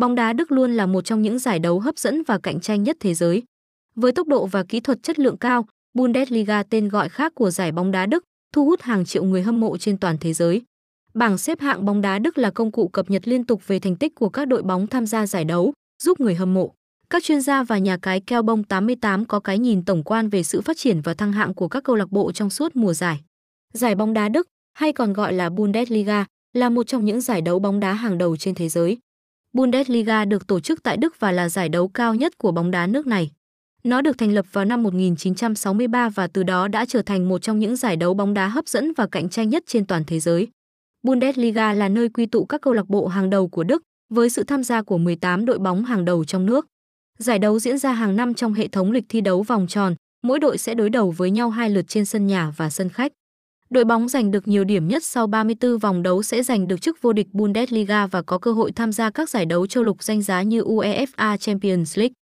Bóng đá Đức luôn là một trong những giải đấu hấp dẫn và cạnh tranh nhất thế giới. Với tốc độ và kỹ thuật chất lượng cao, Bundesliga tên gọi khác của giải bóng đá Đức, thu hút hàng triệu người hâm mộ trên toàn thế giới. Bảng xếp hạng bóng đá Đức là công cụ cập nhật liên tục về thành tích của các đội bóng tham gia giải đấu, giúp người hâm mộ. Các chuyên gia và nhà cái keo bông 88 có cái nhìn tổng quan về sự phát triển và thăng hạng của các câu lạc bộ trong suốt mùa giải. Giải bóng đá Đức, hay còn gọi là Bundesliga, là một trong những giải đấu bóng đá hàng đầu trên thế giới. Bundesliga được tổ chức tại Đức và là giải đấu cao nhất của bóng đá nước này. Nó được thành lập vào năm 1963 và từ đó đã trở thành một trong những giải đấu bóng đá hấp dẫn và cạnh tranh nhất trên toàn thế giới. Bundesliga là nơi quy tụ các câu lạc bộ hàng đầu của Đức với sự tham gia của 18 đội bóng hàng đầu trong nước. Giải đấu diễn ra hàng năm trong hệ thống lịch thi đấu vòng tròn, mỗi đội sẽ đối đầu với nhau hai lượt trên sân nhà và sân khách. Đội bóng giành được nhiều điểm nhất sau 34 vòng đấu sẽ giành được chức vô địch Bundesliga và có cơ hội tham gia các giải đấu châu lục danh giá như UEFA Champions League.